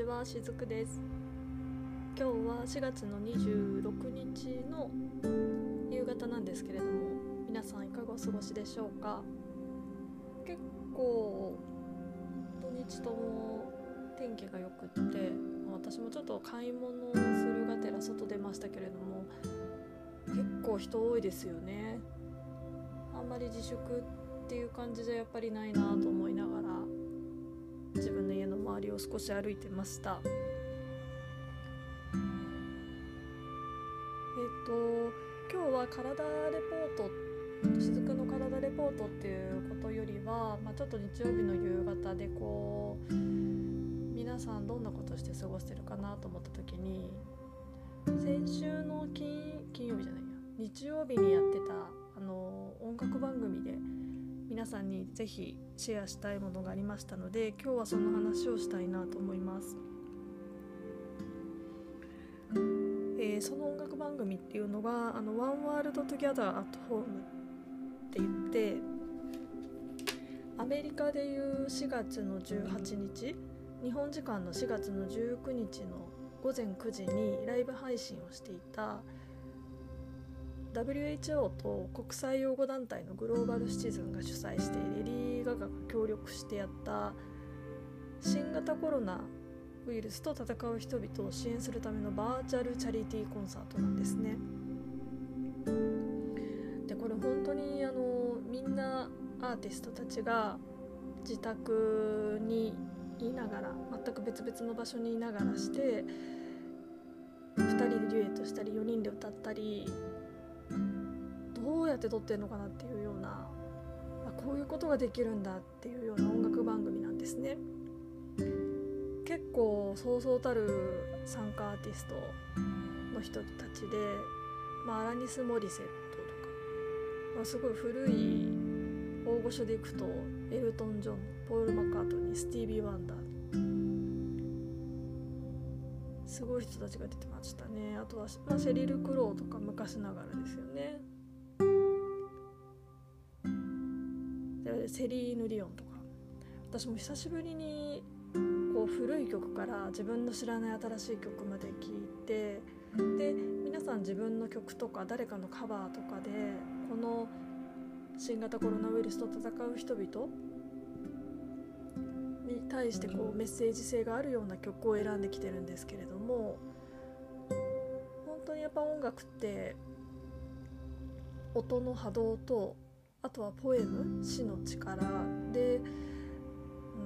ちはしずくです。今日は4月の26日の夕方なんですけれども皆さんいかがお過ごしでしょうか？結構土日とも天気が良くって私もちょっと買い物をするがてら外出ましたけれども結構人多いですよね。あんまり自粛っていう感じじゃやっぱりないなと思いながら。を少し歩いてました。えっ、と今日は体レポート雫の体レポートっていうことよりは、まあ、ちょっと日曜日の夕方でこう皆さんどんなことして過ごしてるかなと思った時に先週の金金曜日じゃないや日曜日にやってたあの音楽番組で皆さんにぜひシェアしたいものがありましたので今日はその話をしたいなと思います。えー、その音楽番組っていうのが「あの One World Together at Home」って言ってアメリカでいう4月の18日日本時間の4月の19日の午前9時にライブ配信をしていた WHO と国際養護団体のグローバルシチズンが主催してレディー・ガガが協力してやった新型コロナウイルスと戦う人々を支援するためのバーチャルチャリティーコンサートなんですね。でこれ本当にあのみんなアーティストたちが自宅にいながら全く別々の場所にいながらして2人でデュエットしたり4人で歌ったりどうやって撮ってんのかなっていうようなあこういうことができるんだっていうような音楽番組なんですね。結構そうそうたる参加アーティストの人たちで、まあ、アラニス・モリセットとか、まあ、すごい古い大御所でいくとエルトン・ジョンポール・マカートニースティービー・ワンダー。すごい人たちが出てましたね。あとは、まあ、シェリル・クローとか昔ながらですよね。でセリーヌ・リオンとか。私も久しぶりにこう古い曲から自分の知らない新しい曲まで聴いてで皆さん自分の曲とか誰かのカバーとかでこの新型コロナウイルスと戦う人々に対してこうメッセージ性があるような曲を選んできてるんですけれども本当にやっぱ音楽って音の波動とあとはポエム詩の力。で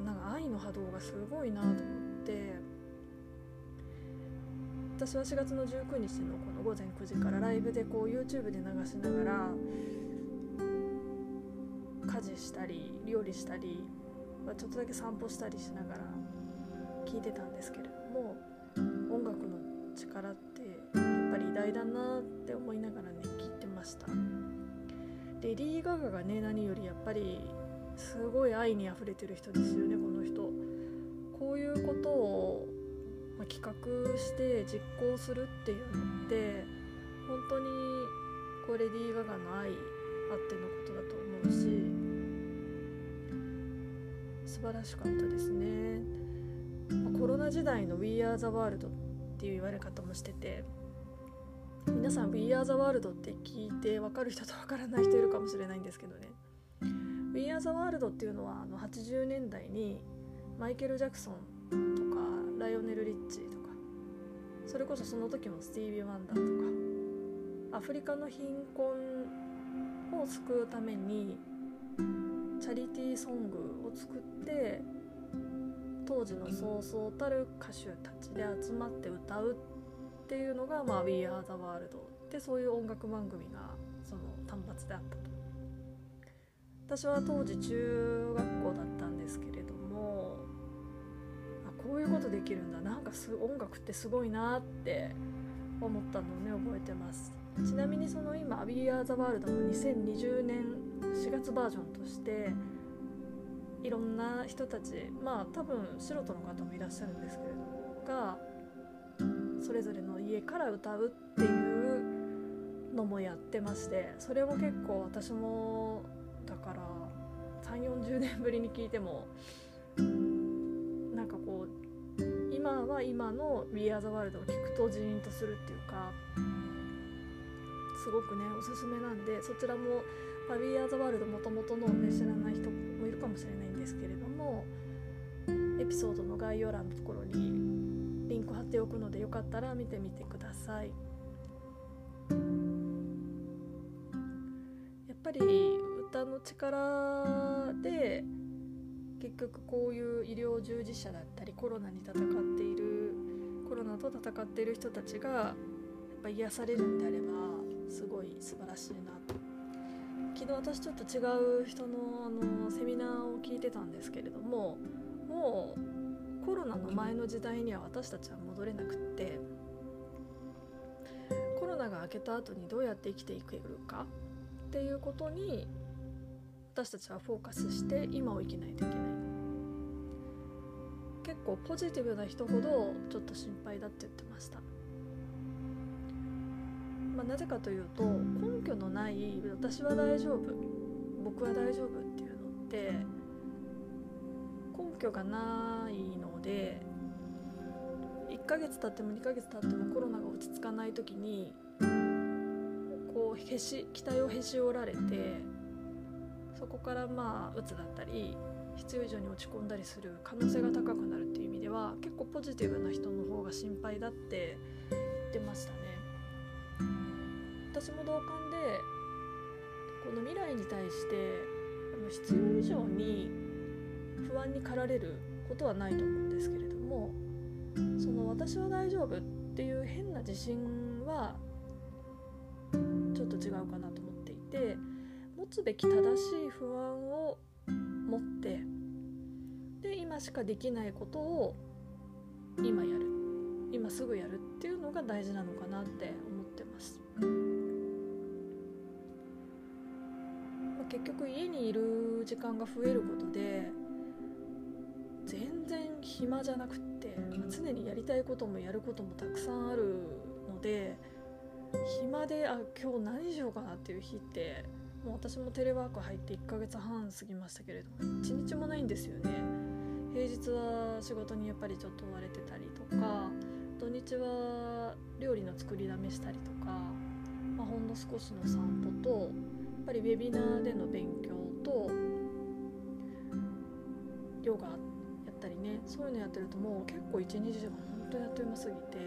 なんか愛の波動がすごいなと思って。私は4月の19日のこの午前9時からライブでこう YouTube で流しながら家事したり料理したりちょっとだけ散歩したりしながら聞いてたんですけれども音楽の力ってやっぱり偉大だなって思いながらね聞いてました。レディー・ガガがね何よりやっぱりすごい愛にあふれてる人ですよねこの人。こういうことを、ま企画して実行するっていうのって本当にこうレディー・ガガの愛あってのことだと思うし素晴らしかったですね。コロナ時代の We Are the World っていう言われ方もしてて皆さん We Are the World って聞いて分かる人と分からない人いるかもしれないんですけどね。We Are the World っていうのはあの80年代にマイケル・ジャクソンとかライオネル・リッチとかそれこそその時もスティービー・ワンダーとかアフリカの貧困を救うためにチャリティーソングを作って当時のそうそうたる歌手たちで集まって歌うってっていうのが、まあ、We Are the World でそういう音楽番組がその単発であったと。私は当時中学校だったんですけれどもあこういうことできるんだ。なんかす音楽ってすごいなって思ったのをね覚えてます。ちなみにその今「We Are the World」の2020年4月バージョンとしていろんな人たちまあ多分素人の方もいらっしゃるんですけれどもがそれぞれの家から歌うっていうのもやってましてそれも結構私もだから3 4 0年ぶりに聞いてもなんかこう今は今の We Are the World を聞くとジーンとするっていうかすごくねおすすめなんでそちらも、まあ、We Are the World もともとのね知らない人もいるかもしれないんですけれどもエピソードの概要欄のところにリンク貼っておくのでよかったら見てみてください。やっぱり歌の力で結局こういう医療従事者だったりコロナに戦っているコロナと戦っている人たちがやっぱ癒されるんであればすごい素晴らしいなと昨日私ちょっと違う人のあのセミナーを聞いてたんですけれどももうコロナの前の時代には私たちは戻れなくってコロナが明けた後にどうやって生きていけるかっていうことに私たちはフォーカスして今を生きないといけない。結構ポジティブな人ほどちょっと心配だって言ってました、まあ、なぜかというと根拠のない「私は大丈夫」「僕は大丈夫」っていうのって根拠がないので1ヶ月経っても2ヶ月経ってもコロナが落ち着かない時にこうへし期待をへし折られてそこからまあうつだったり必要以上に落ち込んだりする可能性が高くなるっていう意味では結構ポジティブな人の方が心配だって言ってましたね。私も同感でこの未来に対して必要以上に不安に駆られることはないと思うんですけれどもその私は大丈夫っていう変な自信はちょっと違うかなと思っていて持つべき正しい不安を持ってで今しかできないことを今やる今すぐやるっていうのが大事なのかなって思ってます、結局家にいる時間が増えることで暇じゃなくって、常にやりたいこともやることもたくさんあるので暇であ今日何しようかなっていう日ってもう私もテレワーク入って1ヶ月半過ぎましたけれども1日もないんですよね。平日は仕事にやっぱりちょっと追われてたりとか土日は料理の作りだめしたりとか、まあ、ほんの少しの散歩とやっぱりウェビナーでの勉強とヨガやったりねそういうのやってるともう結構一日時間本当にあっという間すぎて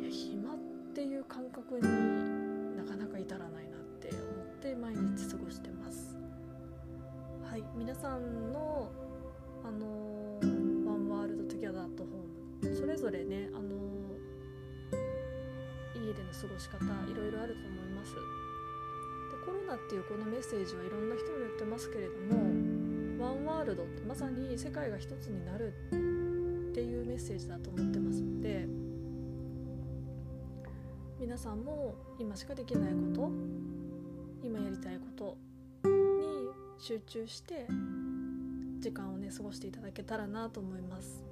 いや暇っていう感覚になかなか至らないなって思って毎日過ごしてます。はい皆さんのあの One World Together at Hoームそれぞれねあの家での過ごし方いろいろあると思います。でコロナっていうこのメッセージはいろんな人に言ってますけれどもワンワールドってまさに世界が一つになるっていうメッセージだと思ってますので皆さんも今しかできないこと今やりたいことに集中して時間をね過ごしていただけたらなと思います。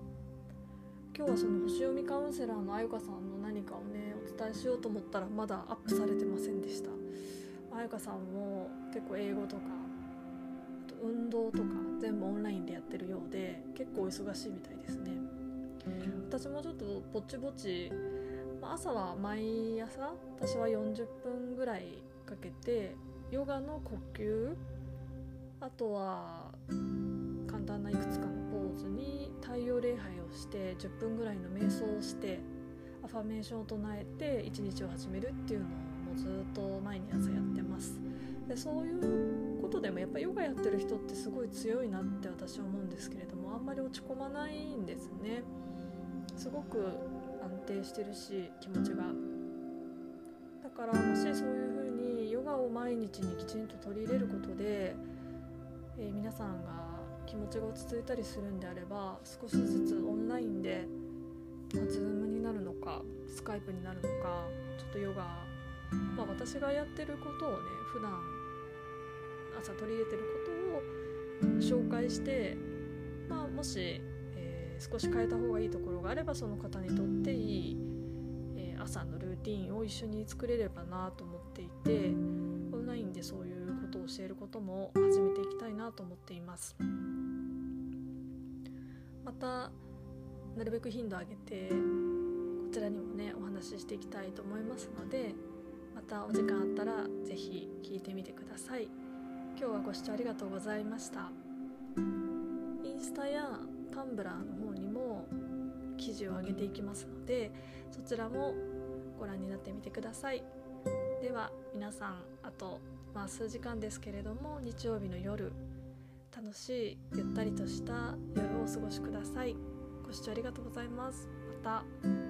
今日はその星読みカウンセラーのあゆかさんの何かをねお伝えしようと思ったらまだアップされてませんでした。あゆかさんも結構英語とか構忙しいみたいですね。私もちょっとぼちぼちまあ朝は毎朝私は40分ぐらいかけてヨガの呼吸あとは簡単ないくつかのポーズに太陽礼拝をして10分ぐらいの瞑想をしてアファメーションを唱えて一日を始めるっていうのをもうずっと毎日朝やってます。でそういうことでもやっぱヨガやってる人ってすごい強いなって私は思うんですけれどもあんまり落ち込まないんですね。すごく安定してるし気持ちが。だからもしそういうヨガを毎日にきちんと取り入れることで、えー、皆さんが気持ちが落ち着いたりするんであれば少しずつオンラインで、まあ、Zoom になるのかスカイプになるのかちょっとヨガ、まあ、私がやってることをね普段朝取り入れてることを紹介して、まあ、もし、えー、少し変えた方がいいところがあればその方にとっていい、えー、朝のルーティンを一緒に作れればなと思っていてオンラインでそういうことを教えることも始めていきたいなと思っています。またなるべく頻度上げてこちらにもねお話ししていきたいと思いますのでまたお時間あったら是非聞いてみてください。今日はご視聴ありがとうございました。インスタやタンブラーの方にも記事を上げていきますのでそちらもご覧になってみてください。では皆さんあと、まあ、数時間ですけれども日曜日の夜楽しいゆったりとした夜をお過ごしください。ご視聴ありがとうございます。また。